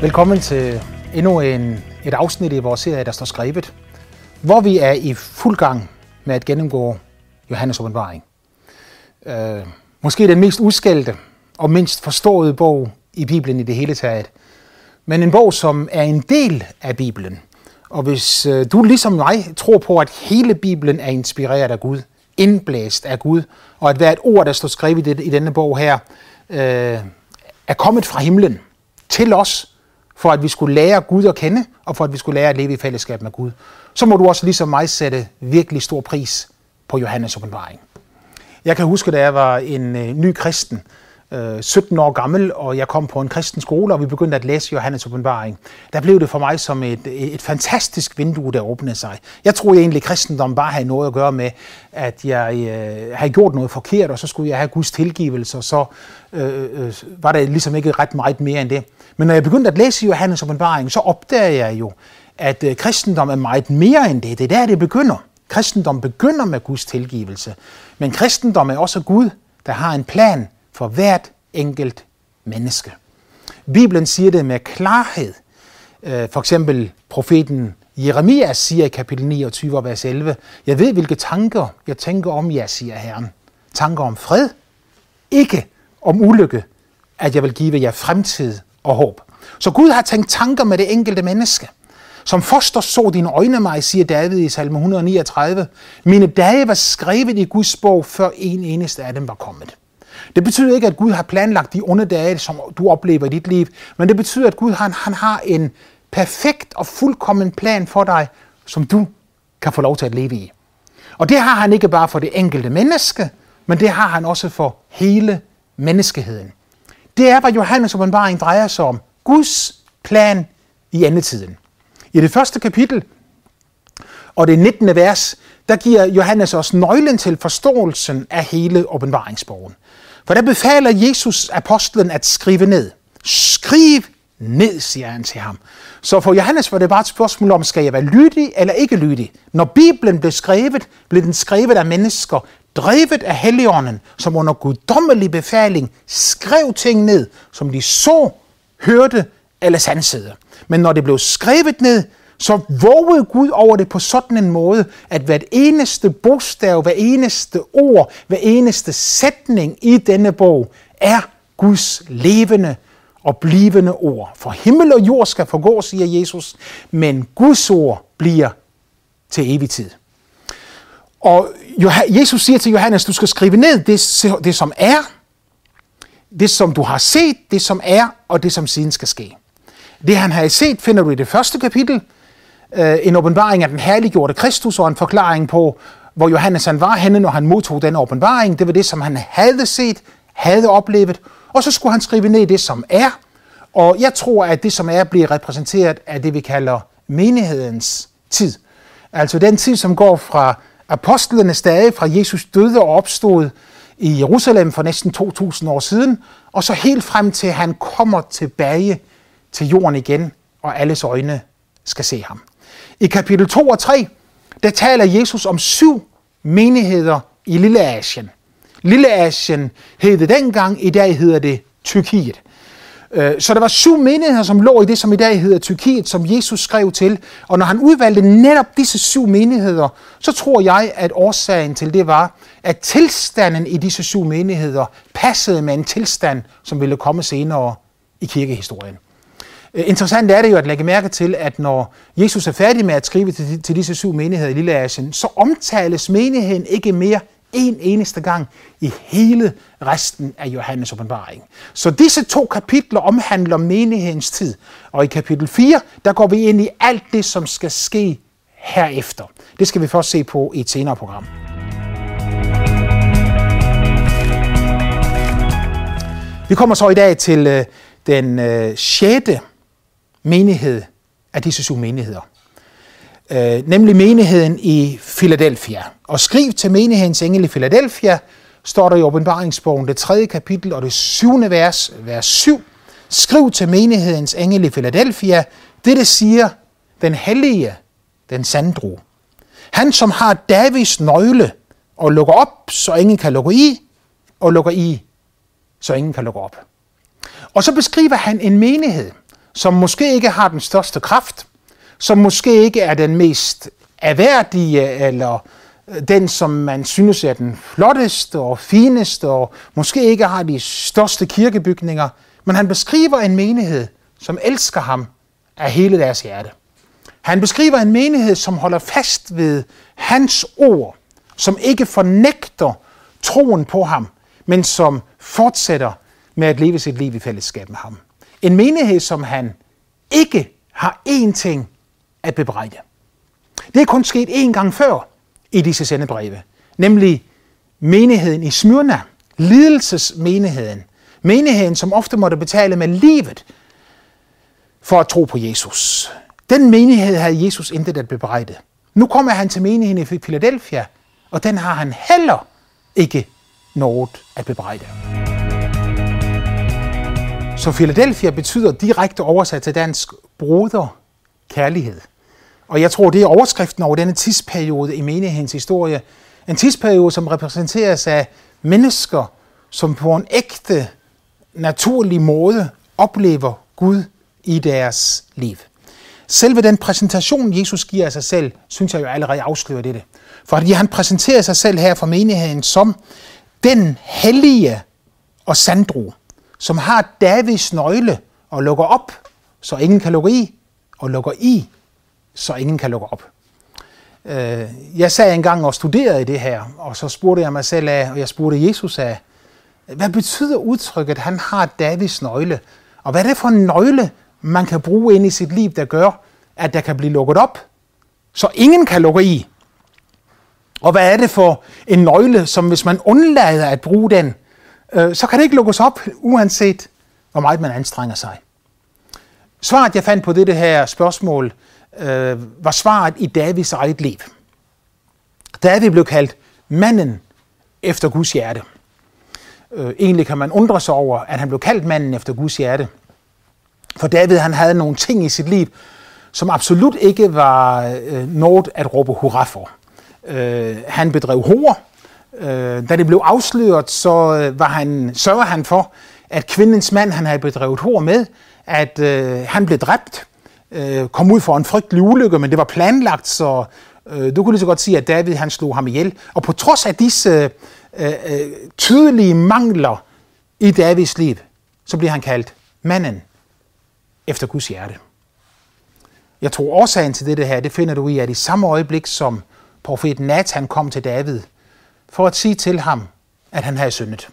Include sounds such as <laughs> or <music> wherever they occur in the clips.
Velkommen til endnu en, et afsnit i vores serie, der står skrevet, hvor vi er i fuld gang med at gennemgå Johannes åbenbaring. Øh, måske den mest udskældte og mindst forståede bog i Bibelen i det hele taget. Men en bog, som er en del af Bibelen. Og hvis øh, du ligesom mig tror på, at hele Bibelen er inspireret af Gud, indblæst af Gud, og at hvert ord, der står skrevet i, i denne bog her, øh, er kommet fra himlen til os, for at vi skulle lære Gud at kende, og for at vi skulle lære at leve i fællesskab med Gud, så må du også ligesom mig sætte virkelig stor pris på Johannes åbenbaring. Jeg kan huske, da jeg var en øh, ny kristen, øh, 17 år gammel, og jeg kom på en kristen skole, og vi begyndte at læse Johannes åbenbaring. Der blev det for mig som et, et fantastisk vindue, der åbnede sig. Jeg troede egentlig, at kristendom bare havde noget at gøre med, at jeg øh, havde gjort noget forkert, og så skulle jeg have Guds tilgivelse, og så øh, øh, var der ligesom ikke ret meget mere end det. Men når jeg begyndte at læse Johannes åbenbaring, så opdagede jeg jo, at øh, kristendom er meget mere end det. Det er der, det begynder. Kristendom begynder med Guds tilgivelse. Men kristendom er også Gud, der har en plan for hvert enkelt menneske. Bibelen siger det med klarhed. Øh, for eksempel profeten Jeremias siger i kapitel 29, vers 11, Jeg ved, hvilke tanker jeg tænker om jer, siger Herren. Tanker om fred, ikke om ulykke, at jeg vil give jer fremtid og håb. Så Gud har tænkt tanker med det enkelte menneske. Som foster så dine øjne mig, siger David i salme 139. Mine dage var skrevet i Guds bog, før en eneste af dem var kommet. Det betyder ikke, at Gud har planlagt de onde dage, som du oplever i dit liv, men det betyder, at Gud han, han har en perfekt og fuldkommen plan for dig, som du kan få lov til at leve i. Og det har han ikke bare for det enkelte menneske, men det har han også for hele menneskeheden. Det er, hvad Johannes åbenbaring drejer sig om. Guds plan i endetiden. I det første kapitel og det 19. vers, der giver Johannes os nøglen til forståelsen af hele åbenbaringsbogen. For der befaler Jesus apostlen at skrive ned. Skriv ned, siger han til ham. Så for Johannes var det bare et spørgsmål om, skal jeg være lydig eller ikke lydig? Når Bibelen blev skrevet, blev den skrevet af mennesker, drevet af Helligånden, som under guddommelig befaling skrev ting ned, som de så, hørte eller sansede. Men når det blev skrevet ned, så vågede Gud over det på sådan en måde, at hvert eneste bogstav, hver eneste ord, hver eneste sætning i denne bog er Guds levende og blivende ord. For himmel og jord skal forgå, siger Jesus, men Guds ord bliver til evig tid. Og Jesus siger til Johannes, du skal skrive ned det, det som er, det som du har set, det som er, og det som siden skal ske. Det han har set, finder du i det første kapitel, øh, en åbenbaring af den herliggjorte Kristus og en forklaring på, hvor Johannes han var henne, når han modtog den åbenbaring. Det var det, som han havde set, havde oplevet, og så skulle han skrive ned det, som er. Og jeg tror, at det, som er, bliver repræsenteret af det, vi kalder menighedens tid. Altså den tid, som går fra apostlenes dage, fra Jesus døde og opstod i Jerusalem for næsten 2000 år siden, og så helt frem til, at han kommer tilbage til jorden igen, og alles øjne skal se ham. I kapitel 2 og 3, der taler Jesus om syv menigheder i Lille Asien. Lille Asien hed det dengang, i dag hedder det Tyrkiet. Øh, så der var syv menigheder, som lå i det, som i dag hedder Tyrkiet, som Jesus skrev til. Og når han udvalgte netop disse syv menigheder, så tror jeg, at årsagen til det var, at tilstanden i disse syv menigheder passede med en tilstand, som ville komme senere i kirkehistorien. Øh, interessant er det jo at lægge mærke til, at når Jesus er færdig med at skrive til, til disse syv menigheder i Lille Asien, så omtales menigheden ikke mere en eneste gang i hele resten af Johannes åbenbaring. Så disse to kapitler omhandler menighedens tid, og i kapitel 4, der går vi ind i alt det, som skal ske herefter. Det skal vi først se på i et senere program. Vi kommer så i dag til øh, den øh, 6 menighed af disse syv menigheder. Øh, nemlig menigheden i Philadelphia. Og skriv til menighedens engel i Philadelphia, står der i åbenbaringsbogen, det tredje kapitel og det syvende vers, vers 7. Skriv til menighedens engel i Philadelphia, det det siger den hellige, den sandro. Han, som har Davids nøgle og lukker op, så ingen kan lukke i, og lukker i, så ingen kan lukke op. Og så beskriver han en menighed – som måske ikke har den største kraft, som måske ikke er den mest erhverdige eller øh, den, som man synes er den flotteste og fineste, og måske ikke har de største kirkebygninger, men han beskriver en menighed, som elsker ham af hele deres hjerte. Han beskriver en menighed, som holder fast ved hans ord, som ikke fornægter troen på ham, men som fortsætter med at leve sit liv i fællesskab med ham. En menighed, som han ikke har én ting at bebrejde. Det er kun sket én gang før i disse sendebreve, nemlig menigheden i Smyrna, lidelsesmenigheden, menigheden, som ofte måtte betale med livet for at tro på Jesus. Den menighed havde Jesus intet at bebrejde. Nu kommer han til menigheden i Philadelphia, og den har han heller ikke noget at bebrejde. Så Philadelphia betyder direkte oversat til dansk broder kærlighed. Og jeg tror, det er overskriften over denne tidsperiode i menighedens historie. En tidsperiode, som repræsenteres af mennesker, som på en ægte, naturlig måde oplever Gud i deres liv. Selve den præsentation, Jesus giver af sig selv, synes jeg jo allerede afslører dette. Fordi han præsenterer sig selv her for menigheden som den hellige og sandro, som har Davids nøgle og lukker op, så ingen kan lukke i, og lukker i, så ingen kan lukke op. Øh, jeg sad engang og studerede i det her, og så spurgte jeg mig selv af, og jeg spurgte Jesus af, hvad betyder udtrykket, at han har Davids nøgle? Og hvad er det for en nøgle, man kan bruge ind i sit liv, der gør, at der kan blive lukket op, så ingen kan lukke i? Og hvad er det for en nøgle, som hvis man undlader at bruge den, øh, så kan det ikke lukkes op, uanset hvor meget man anstrenger sig. Svaret, jeg fandt på dette her spørgsmål, øh, var svaret i Davids eget liv. David blev kaldt manden efter Guds hjerte. Øh, egentlig kan man undre sig over, at han blev kaldt manden efter Guds hjerte. For David han havde nogle ting i sit liv, som absolut ikke var øh, noget at råbe hurra for. Øh, han bedrev hår. Øh, da det blev afsløret, så øh, var han, sørger han for, at kvindens mand, han havde bedrevet hår med, at øh, han blev dræbt, øh, kom ud for en frygtelig ulykke, men det var planlagt, så øh, du kunne lige så godt sige, at David han slog ham ihjel. Og på trods af disse øh, øh, tydelige mangler i Davids liv, så bliver han kaldt manden efter Guds hjerte. Jeg tror årsagen til det her, det finder du i, at i samme øjeblik, som profeten Nathan kom til David, for at sige til ham, at han havde syndet.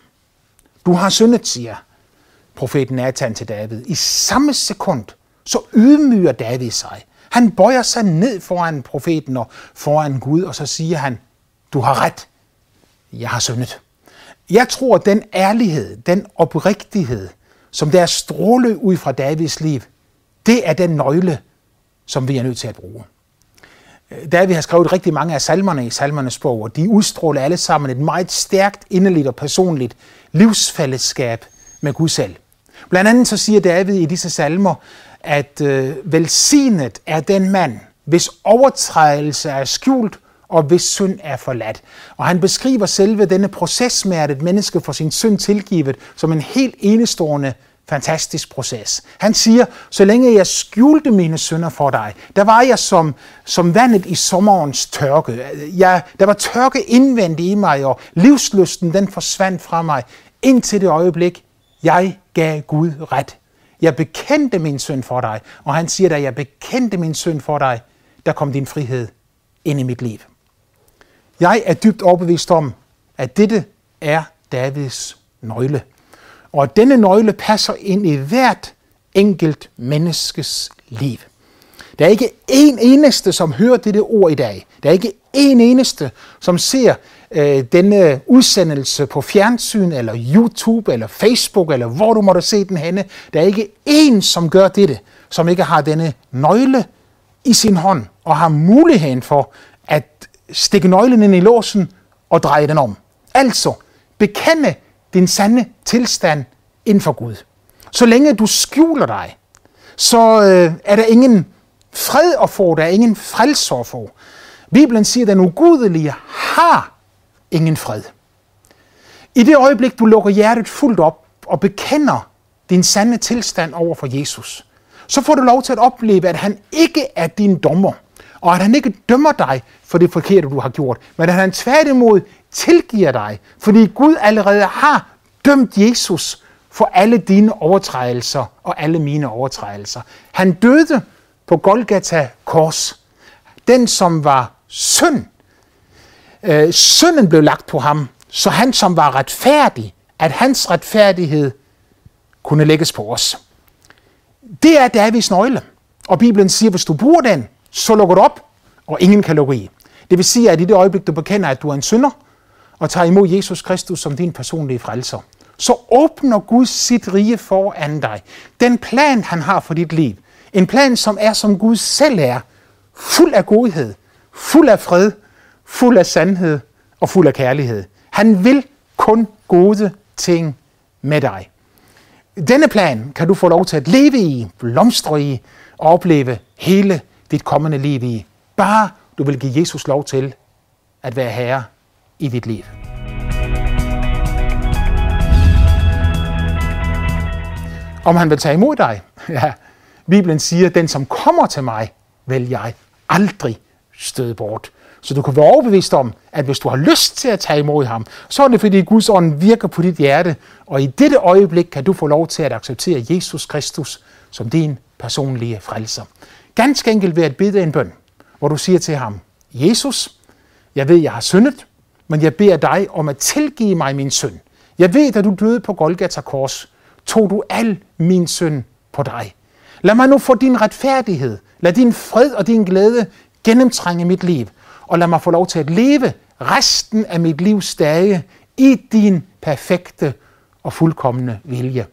Du har syndet, siger profeten Nathan til David. I samme sekund, så ydmyger David sig. Han bøjer sig ned foran profeten og foran Gud, og så siger han, du har ret, jeg har syndet. Jeg tror, at den ærlighed, den oprigtighed, som der stråle ud fra Davids liv, det er den nøgle, som vi er nødt til at bruge. Øh, David har skrevet rigtig mange af salmerne i salmernes bog, og de udstråler alle sammen et meget stærkt, inderligt og personligt livsfællesskab med Gud selv. Blandt andet så siger David i disse salmer, at øh, velsignet er den mand, hvis overtrædelse er skjult, og hvis synd er forladt. Og han beskriver selve denne proces med, at et menneske får sin synd tilgivet, som en helt enestående fantastisk proces. Han siger, så længe jeg skjulte mine synder for dig, der var jeg som, som vandet i sommerens tørke. Jeg, der var tørke indvendigt i mig, og livslysten den forsvandt fra mig, indtil det øjeblik, jeg gav Gud ret. Jeg bekendte min synd for dig, og han siger, da jeg bekendte min synd for dig, der kom din frihed ind i mit liv. Jeg er dybt overbevist om, at dette er Davids nøgle. Og denne nøgle passer ind i hvert enkelt menneskes liv. Der er ikke en eneste, som hører dette ord i dag. Der er ikke en eneste, som ser øh, denne udsendelse på fjernsyn, eller YouTube, eller Facebook, eller hvor du måtte se den henne. Der er ikke en, som gør dette, som ikke har denne nøgle i sin hånd, og har muligheden for at stikke nøglen ind i låsen og dreje den om. Altså, bekende din sande tilstand inden for Gud. Så længe du skjuler dig, så øh, er der ingen fred at få, der er ingen frelser at få. Bibelen siger, at den ugudelige har ingen fred. I det øjeblik, du lukker hjertet fuldt op og bekender din sande tilstand over for Jesus, så får du lov til at opleve, at han ikke er din dommer, og at han ikke dømmer dig for det forkerte, du har gjort, men at han tværtimod tilgiver dig, fordi Gud allerede har dømt Jesus for alle dine overtrædelser og alle mine overtrædelser. Han døde på Golgata kors. Den, som var synd. Øh, synden blev lagt på ham, så han, som var retfærdig, at hans retfærdighed kunne lægges på os. Det er Davids nøgle. Og Bibelen siger, hvis du bruger den, så lukker du op, og ingen kan lukke i. Det vil sige, at i det øjeblik, du bekender, at du er en synder, og tager imod Jesus Kristus som din personlige frelser, så åbner Gud sit rige foran dig. Den plan, han har for dit liv, en plan, som er som Gud selv er, fuld af godhed, fuld af fred, fuld af sandhed og fuld af kærlighed. Han vil kun gode ting med dig. Denne plan kan du få lov til at leve i, blomstre i og opleve hele dit kommende liv i. Bare du vil give Jesus lov til at være herre i dit liv. Om han vil tage imod dig? <laughs> Ja, Bibelen siger, den som kommer til mig, vil jeg aldrig støde bort. Så du kan være overbevist om, at hvis du har lyst til at tage imod ham, så er det fordi Guds ånd virker på dit hjerte, og i dette øjeblik kan du få lov til at acceptere Jesus Kristus som din personlige frelser. Ganske enkelt ved at bede en bøn, hvor du siger til ham, Jesus, jeg ved, jeg har syndet, men jeg beder dig om at tilgive mig min synd. Jeg ved, at du døde på Golgata kors, tog du al min synd på dig. Lad mig nu få din retfærdighed, lad din fred og din glæde gennemtrænge mit liv, og lad mig få lov til at leve resten af mit livs dage i din perfekte og fuldkommende vilje.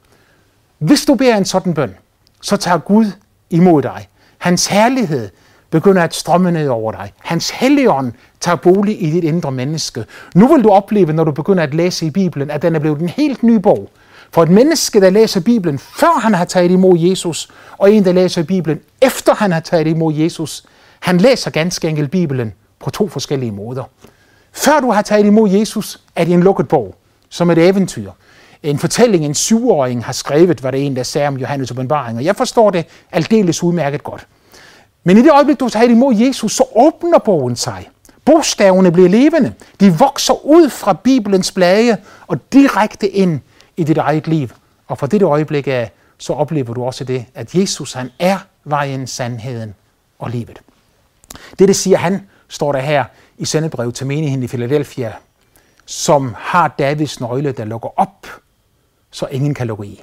Hvis du beder en sådan bøn, så tager Gud imod dig. Hans herlighed begynder at strømme ned over dig. Hans helligånd tager bolig i dit indre menneske. Nu vil du opleve, når du begynder at læse i Bibelen, at den er blevet en helt ny bog. For et menneske, der læser Bibelen, før han har taget imod Jesus, og en, der læser Bibelen, efter han har taget imod Jesus, han læser ganske enkelt Bibelen på to forskellige måder. Før du har taget imod Jesus, er det en lukket bog, som et eventyr. En fortælling, en syvåring har skrevet, var det en, der sagde om Johannes åbenbaring, og jeg forstår det aldeles udmærket godt. Men i det øjeblik, du tager imod Jesus, så åbner bogen sig. Bogstaverne bliver levende. De vokser ud fra Bibelens blade og direkte ind i dit eget liv. Og fra det øjeblik af, så oplever du også det, at Jesus han er vejen, sandheden og livet. Det, det siger han, står der her i sendebrevet til menigheden i Philadelphia, som har Davids nøgle, der lukker op, så ingen kan lukke i.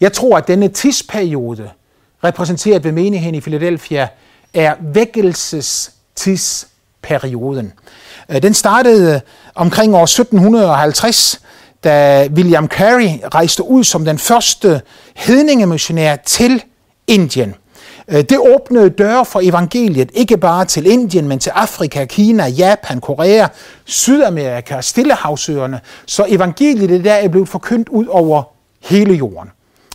Jeg tror, at denne tidsperiode, repræsenteret ved menigheden i Philadelphia, er vækkelsestidsperioden perioden. Øh, den startede øh, omkring år 1750, da William Carey rejste ud som den første hedningemissionær til Indien. Øh, det åbnede døre for evangeliet, ikke bare til Indien, men til Afrika, Kina, Japan, Korea, Sydamerika og Stillehavsøerne. Så evangeliet der er blevet forkyndt ud over hele jorden.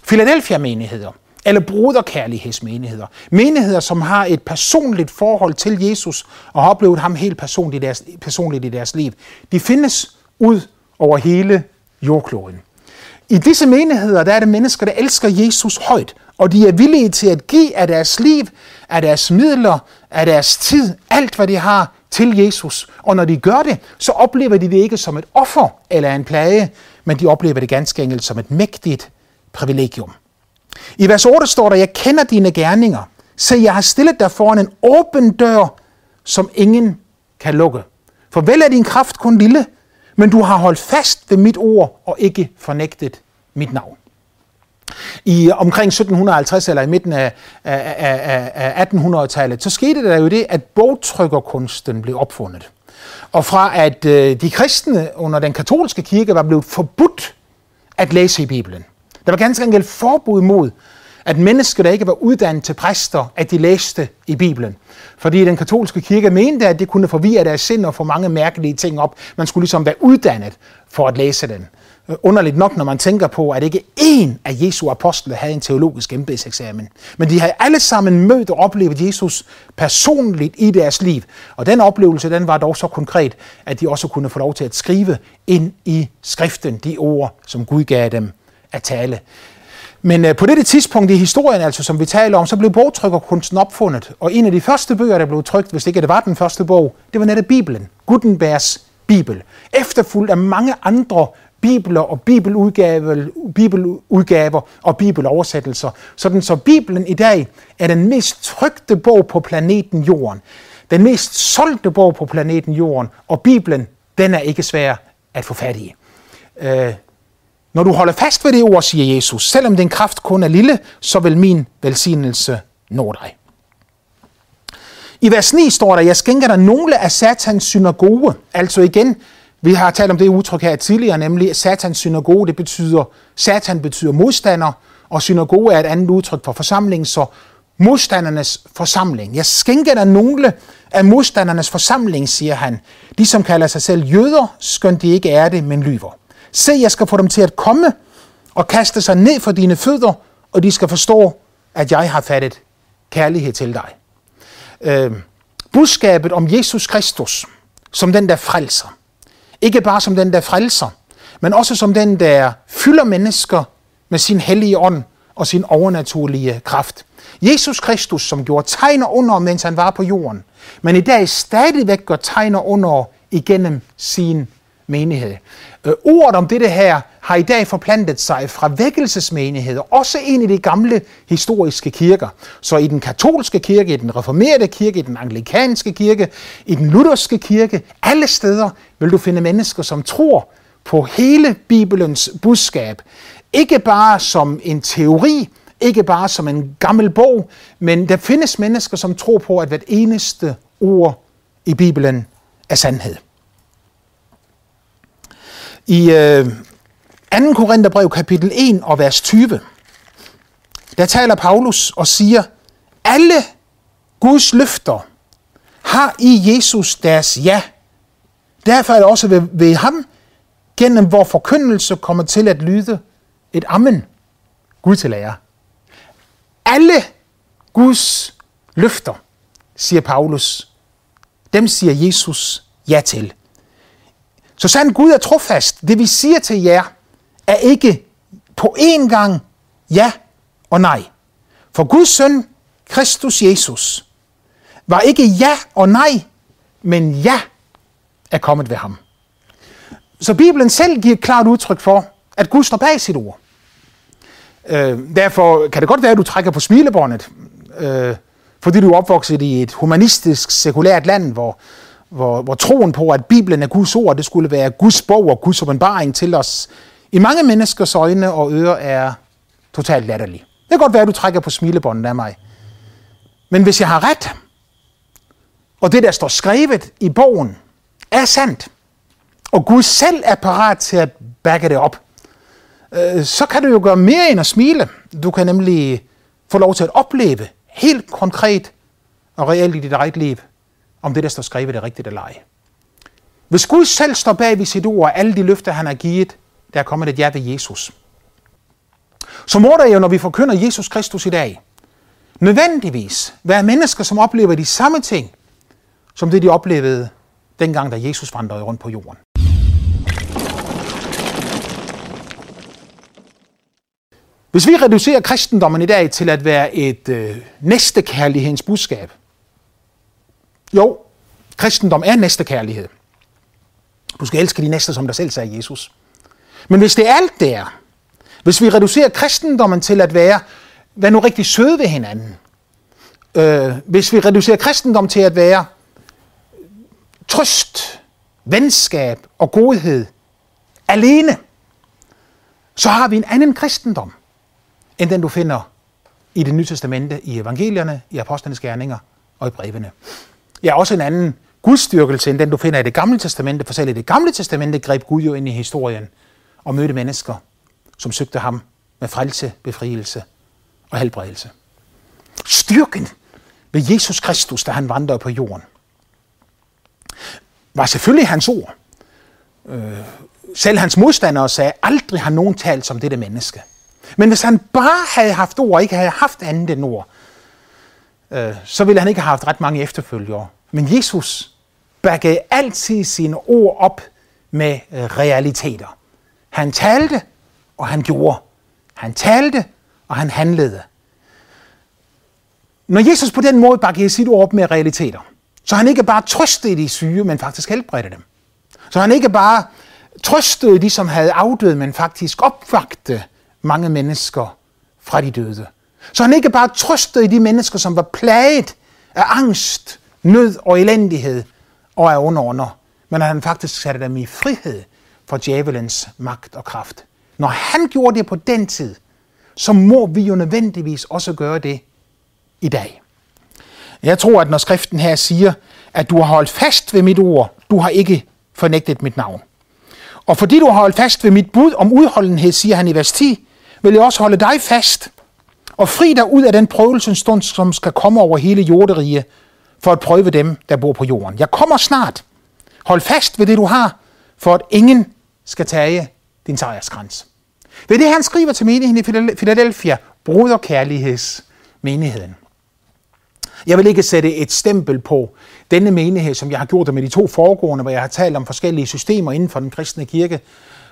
Philadelphia-menigheder, eller broderkærlighedsmenigheder. Menigheder, som har et personligt forhold til Jesus og har oplevet ham helt personligt i deres, personligt i deres liv. De findes ud over hele jordkloden. I disse menigheder der er det mennesker, der elsker Jesus højt, og de er villige til at give af deres liv, af deres midler, af deres tid, alt hvad de har til Jesus. Og når de gør det, så oplever de det ikke som et offer eller en plage, men de oplever det ganske enkelt som et mægtigt privilegium. I vers 8 står der, jeg kender dine gerninger, så jeg har stillet dig foran en åben dør, som ingen kan lukke. For vel er din kraft kun lille, men du har holdt fast ved mit ord og ikke fornægtet mit navn. I omkring 1750 eller i midten af, af, af, af 1800-tallet, så skete der jo det, at bogtrykkerkunsten blev opfundet. Og fra at øh, de kristne under den katolske kirke var blevet forbudt at læse i Bibelen. Der var ganske enkelt forbud mod, at mennesker, der ikke var uddannet til præster, at de læste i Bibelen. Fordi den katolske kirke mente, at det kunne forvirre deres sind og få mange mærkelige ting op. Man skulle ligesom være uddannet for at læse den. Underligt nok, når man tænker på, at ikke én af Jesu apostle havde en teologisk embedseksamen. Men de havde alle sammen mødt og oplevet Jesus personligt i deres liv. Og den oplevelse, den var dog så konkret, at de også kunne få lov til at skrive ind i skriften de ord, som Gud gav dem at tale. Men øh, på dette tidspunkt i historien, altså, som vi taler om, så blev bogtrykkerkunsten opfundet. Og en af de første bøger, der blev trykt, hvis ikke det var den første bog, det var netop Bibelen. Gutenbergs Bibel. Efterfulgt af mange andre bibler og bibeludgaver, bibeludgaver og bibeloversættelser. Sådan så Bibelen i dag er den mest trygte bog på planeten Jorden. Den mest solgte bog på planeten Jorden. Og Bibelen, den er ikke svær at få fat i. Øh, når du holder fast ved det ord, siger Jesus, selvom din kraft kun er lille, så vil min velsignelse nå dig. I vers 9 står der, jeg skænker dig nogle af satans synagoge. Altså igen, vi har talt om det udtryk her tidligere, nemlig satans synagoge, det betyder, satan betyder modstander, og synagoge er et andet udtryk for forsamling, så modstandernes forsamling. Jeg skænker dig nogle af modstandernes forsamling, siger han. De, som kalder sig selv jøder, skønt de ikke er det, men lyver. Se, jeg skal få dem til at komme og kaste sig ned for dine fødder, og de skal forstå, at jeg har fattet kærlighed til dig. Øh, budskabet om Jesus Kristus, som den, der frelser. Ikke bare som den, der frelser, men også som den, der fylder mennesker med sin hellige ånd og sin overnaturlige kraft. Jesus Kristus, som gjorde tegner under, mens han var på jorden, men i dag stadigvæk gør tegner under igennem sin menighed. Øh, ordet om dette her har i dag forplantet sig fra vækkelsesmenigheder, også ind i de gamle historiske kirker. Så i den katolske kirke, i den reformerede kirke, i den anglikanske kirke, i den lutherske kirke, alle steder vil du finde mennesker, som tror på hele Bibelens budskab. Ikke bare som en teori, ikke bare som en gammel bog, men der findes mennesker, som tror på, at hvert eneste ord i Bibelen er sandhed. I øh, 2. Korintherbrev kapitel 1 og vers 20, der taler Paulus og siger, alle Guds løfter har i Jesus deres ja. Derfor er det også ved, ved ham, gennem hvor forkyndelse kommer til at lyde et amen. Gud til ære. Alle Guds løfter, siger Paulus, dem siger Jesus ja til. Så sand Gud er trofast. Det vi siger til jer, er ikke på én gang ja og nej. For Guds søn, Kristus Jesus, var ikke ja og nej, men ja er kommet ved ham. Så Bibelen selv giver et klart udtryk for, at Gud står bag sit ord. Øh, derfor kan det godt være, at du trækker på smilebåndet, øh, fordi du er opvokset i et humanistisk, sekulært land, hvor, hvor, hvor troen på, at Bibelen er Guds ord, det skulle være Guds bog og Guds åbenbaring til os, i mange menneskers øjne og ører er totalt latterlig. Det kan godt være, at du trækker på smilebåndet af mig. Men hvis jeg har ret, og det, der står skrevet i bogen, er sandt, og Gud selv er parat til at backe det op, øh, så kan du jo gøre mere end at smile. Du kan nemlig få lov til at opleve helt konkret og reelt i dit eget liv, om det, der står skrevet, er rigtigt eller ej. Hvis Gud selv står bag ved sit ord og alle de løfter, han har givet, der er kommet et ja ved Jesus. Så må der jo, når vi forkynder Jesus Kristus i dag, nødvendigvis være mennesker, som oplever de samme ting, som det de oplevede dengang, da Jesus vandrede rundt på jorden. Hvis vi reducerer kristendommen i dag til at være et øh, næstekærlighedens budskab, jo, kristendom er næste kærlighed. Du skal elske de næste, som dig selv, sagde Jesus. Men hvis det er alt det er, hvis vi reducerer kristendommen til at være, være nu rigtig søde ved hinanden, øh, hvis vi reducerer kristendom til at være trøst, venskab og godhed alene, så har vi en anden kristendom, end den du finder i det nye testamente, i evangelierne, i apostlenes gerninger og i brevene. Ja, også en anden gudstyrkelse, end den du finder i det gamle testamente, for selv i det gamle testamente greb Gud jo ind i historien og mødte mennesker, som søgte ham med frelse, befrielse og helbredelse. Styrken ved Jesus Kristus, da han vandrede på jorden, var selvfølgelig hans ord. Øh, selv hans modstandere sagde, aldrig har nogen talt som dette menneske. Men hvis han bare havde haft ord, og ikke havde haft andet end ord, øh, så ville han ikke have haft ret mange efterfølgere. Men Jesus bakkede altid sine ord op med øh, realiteter. Han talte, og han gjorde. Han talte, og han handlede. Når Jesus på den måde bakkede sit ord op med realiteter, så han ikke bare trøstede de syge, men faktisk helbredte dem. Så han ikke bare trøstede de, som havde afdøde, men faktisk opvagte mange mennesker fra de døde. Så han ikke bare trøstede de mennesker, som var plaget af angst, nød og elendighed og af underordner, men at han faktisk satte dem i frihed for djævelens magt og kraft. Når han gjorde det på den tid, så må vi jo nødvendigvis også gøre det i dag. Jeg tror, at når skriften her siger, at du har holdt fast ved mit ord, du har ikke fornægtet mit navn. Og fordi du har holdt fast ved mit bud om udholdenhed, siger han i vers 10, vil jeg også holde dig fast og fri dig ud af den prøvelsens stund, som skal komme over hele jorderige, for at prøve dem, der bor på jorden. Jeg kommer snart. Hold fast ved det, du har, for at ingen skal tage din sejrskrans. Ved det, han skriver til menigheden i Philadelphia, broderkærligheds menigheden. Jeg vil ikke sætte et stempel på denne menighed, som jeg har gjort det med de to foregående, hvor jeg har talt om forskellige systemer inden for den kristne kirke.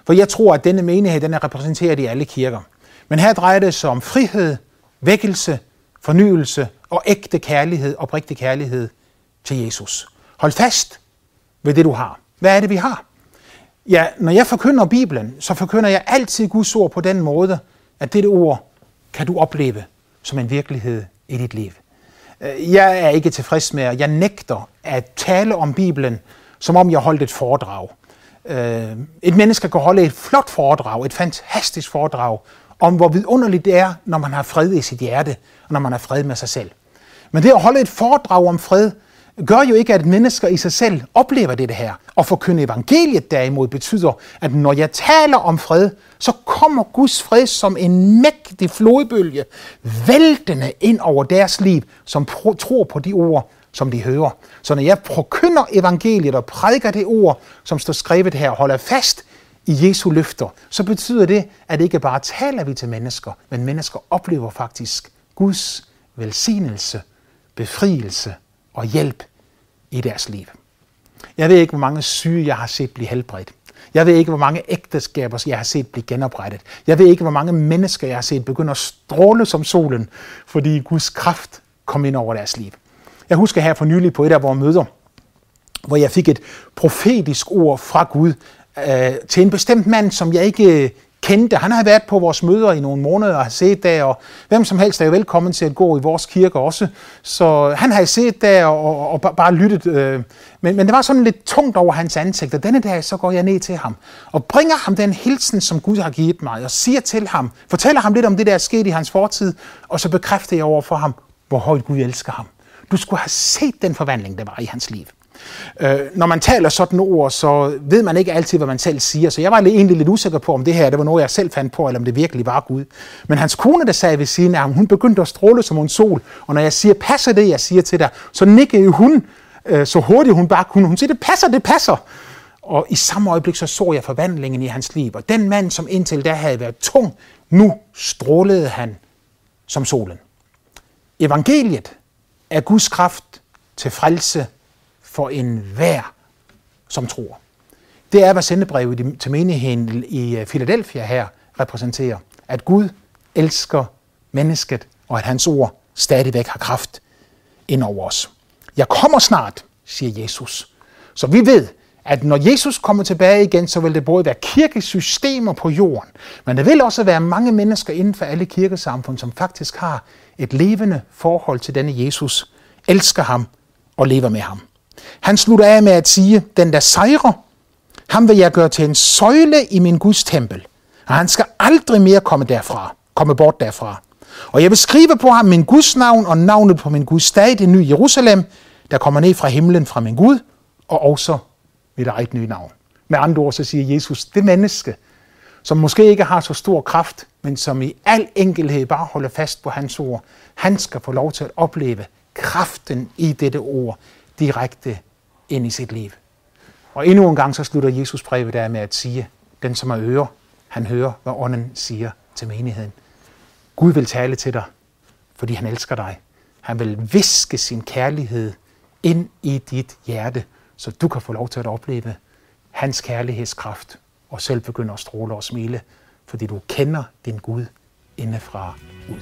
For jeg tror, at denne menighed den er repræsenteret i alle kirker. Men her drejer det sig om frihed, vækkelse, fornyelse og ægte kærlighed, oprigtig kærlighed til Jesus. Hold fast ved det, du har. Hvad er det, vi har? Ja, når jeg forkynder Bibelen, så forkynder jeg altid Guds ord på den måde, at dette ord kan du opleve som en virkelighed i dit liv. Øh, jeg er ikke tilfreds med, at jeg nægter at tale om Bibelen, som om jeg holdt et foredrag. Øh, et menneske kan holde et flot foredrag, et fantastisk foredrag, om hvor vidunderligt det er, når man har fred i sit hjerte, og når man har fred med sig selv. Men det at holde et foredrag om fred, gør jo ikke, at mennesker i sig selv oplever det her. Og forkynde evangeliet derimod betyder, at når jeg taler om fred, så kommer Guds fred som en mægtig flodbølge, væltende ind over deres liv, som tror på de ord, som de hører. Så når jeg forkynder evangeliet og prædiker det ord, som står skrevet her, holder fast i Jesu løfter, så betyder det, at ikke bare taler vi til mennesker, men mennesker oplever faktisk Guds velsignelse, befrielse og hjælp i deres liv. Jeg ved ikke, hvor mange syge jeg har set blive helbredt. Jeg ved ikke, hvor mange ægteskaber jeg har set blive genoprettet. Jeg ved ikke, hvor mange mennesker jeg har set begynde at stråle som solen, fordi Guds kraft kom ind over deres liv. Jeg husker her for nylig på et af vores møder, hvor jeg fik et profetisk ord fra Gud øh, til en bestemt mand, som jeg ikke øh, kendte. Han har været på vores møder i nogle måneder og har set der, og hvem som helst er jo velkommen til at gå i vores kirke også. Så han har set der og, og, og bare lyttet. Øh, men, men det var sådan lidt tungt over hans ansigt, og denne dag så går jeg ned til ham og bringer ham den hilsen, som Gud har givet mig, og siger til ham, fortæller ham lidt om det, der er sket i hans fortid, og så bekræfter jeg over for ham, hvor højt Gud elsker ham. Du skulle have set den forvandling, der var i hans liv. Øh, når man taler sådan ord, så ved man ikke altid, hvad man selv siger. Så jeg var egentlig lidt usikker på, om det her det var noget, jeg selv fandt på, eller om det virkelig var Gud. Men hans kone, der sagde ved siden af ham, hun begyndte at stråle som en sol. Og når jeg siger, passer det, jeg siger til dig, så nikkede hun øh, så hurtigt hun bare kunne. Hun siger, det passer, det passer. Og i samme øjeblik så så jeg forvandlingen i hans liv. Og den mand, som indtil da havde været tung, nu strålede han som solen. Evangeliet er Guds kraft til frelse for enhver, som tror. Det er, hvad sendebrevet til menigheden i øh, Philadelphia her repræsenterer. At Gud elsker mennesket, og at hans ord stadigvæk har kraft ind over os. Jeg kommer snart, siger Jesus. Så vi ved, at når Jesus kommer tilbage igen, så vil det både være kirkesystemer på jorden, men der vil også være mange mennesker inden for alle kirkesamfund, som faktisk har et levende forhold til denne Jesus, elsker ham og lever med ham. Han slutter af med at sige, den der sejrer, ham vil jeg gøre til en søjle i min Guds tempel, og han skal aldrig mere komme derfra, komme bort derfra. Og jeg vil skrive på ham min Guds navn og navnet på min Guds stad, det nye Jerusalem, der kommer ned fra himlen fra min Gud, og også mit eget nye navn. Med andre ord så siger Jesus, det menneske, som måske ikke har så stor kraft, men som i al enkelhed bare holder fast på hans ord, han skal få lov til at opleve kraften i dette ord direkte ind i sit liv. Og endnu en gang så slutter Jesus brevet der med at sige, den som er øre, han hører, hvad ånden siger til menigheden. Gud vil tale til dig, fordi han elsker dig. Han vil viske sin kærlighed ind i dit hjerte, så du kan få lov til at opleve hans kærlighedskraft og selv begynde at stråle og smile, fordi du kender din Gud indefra ud.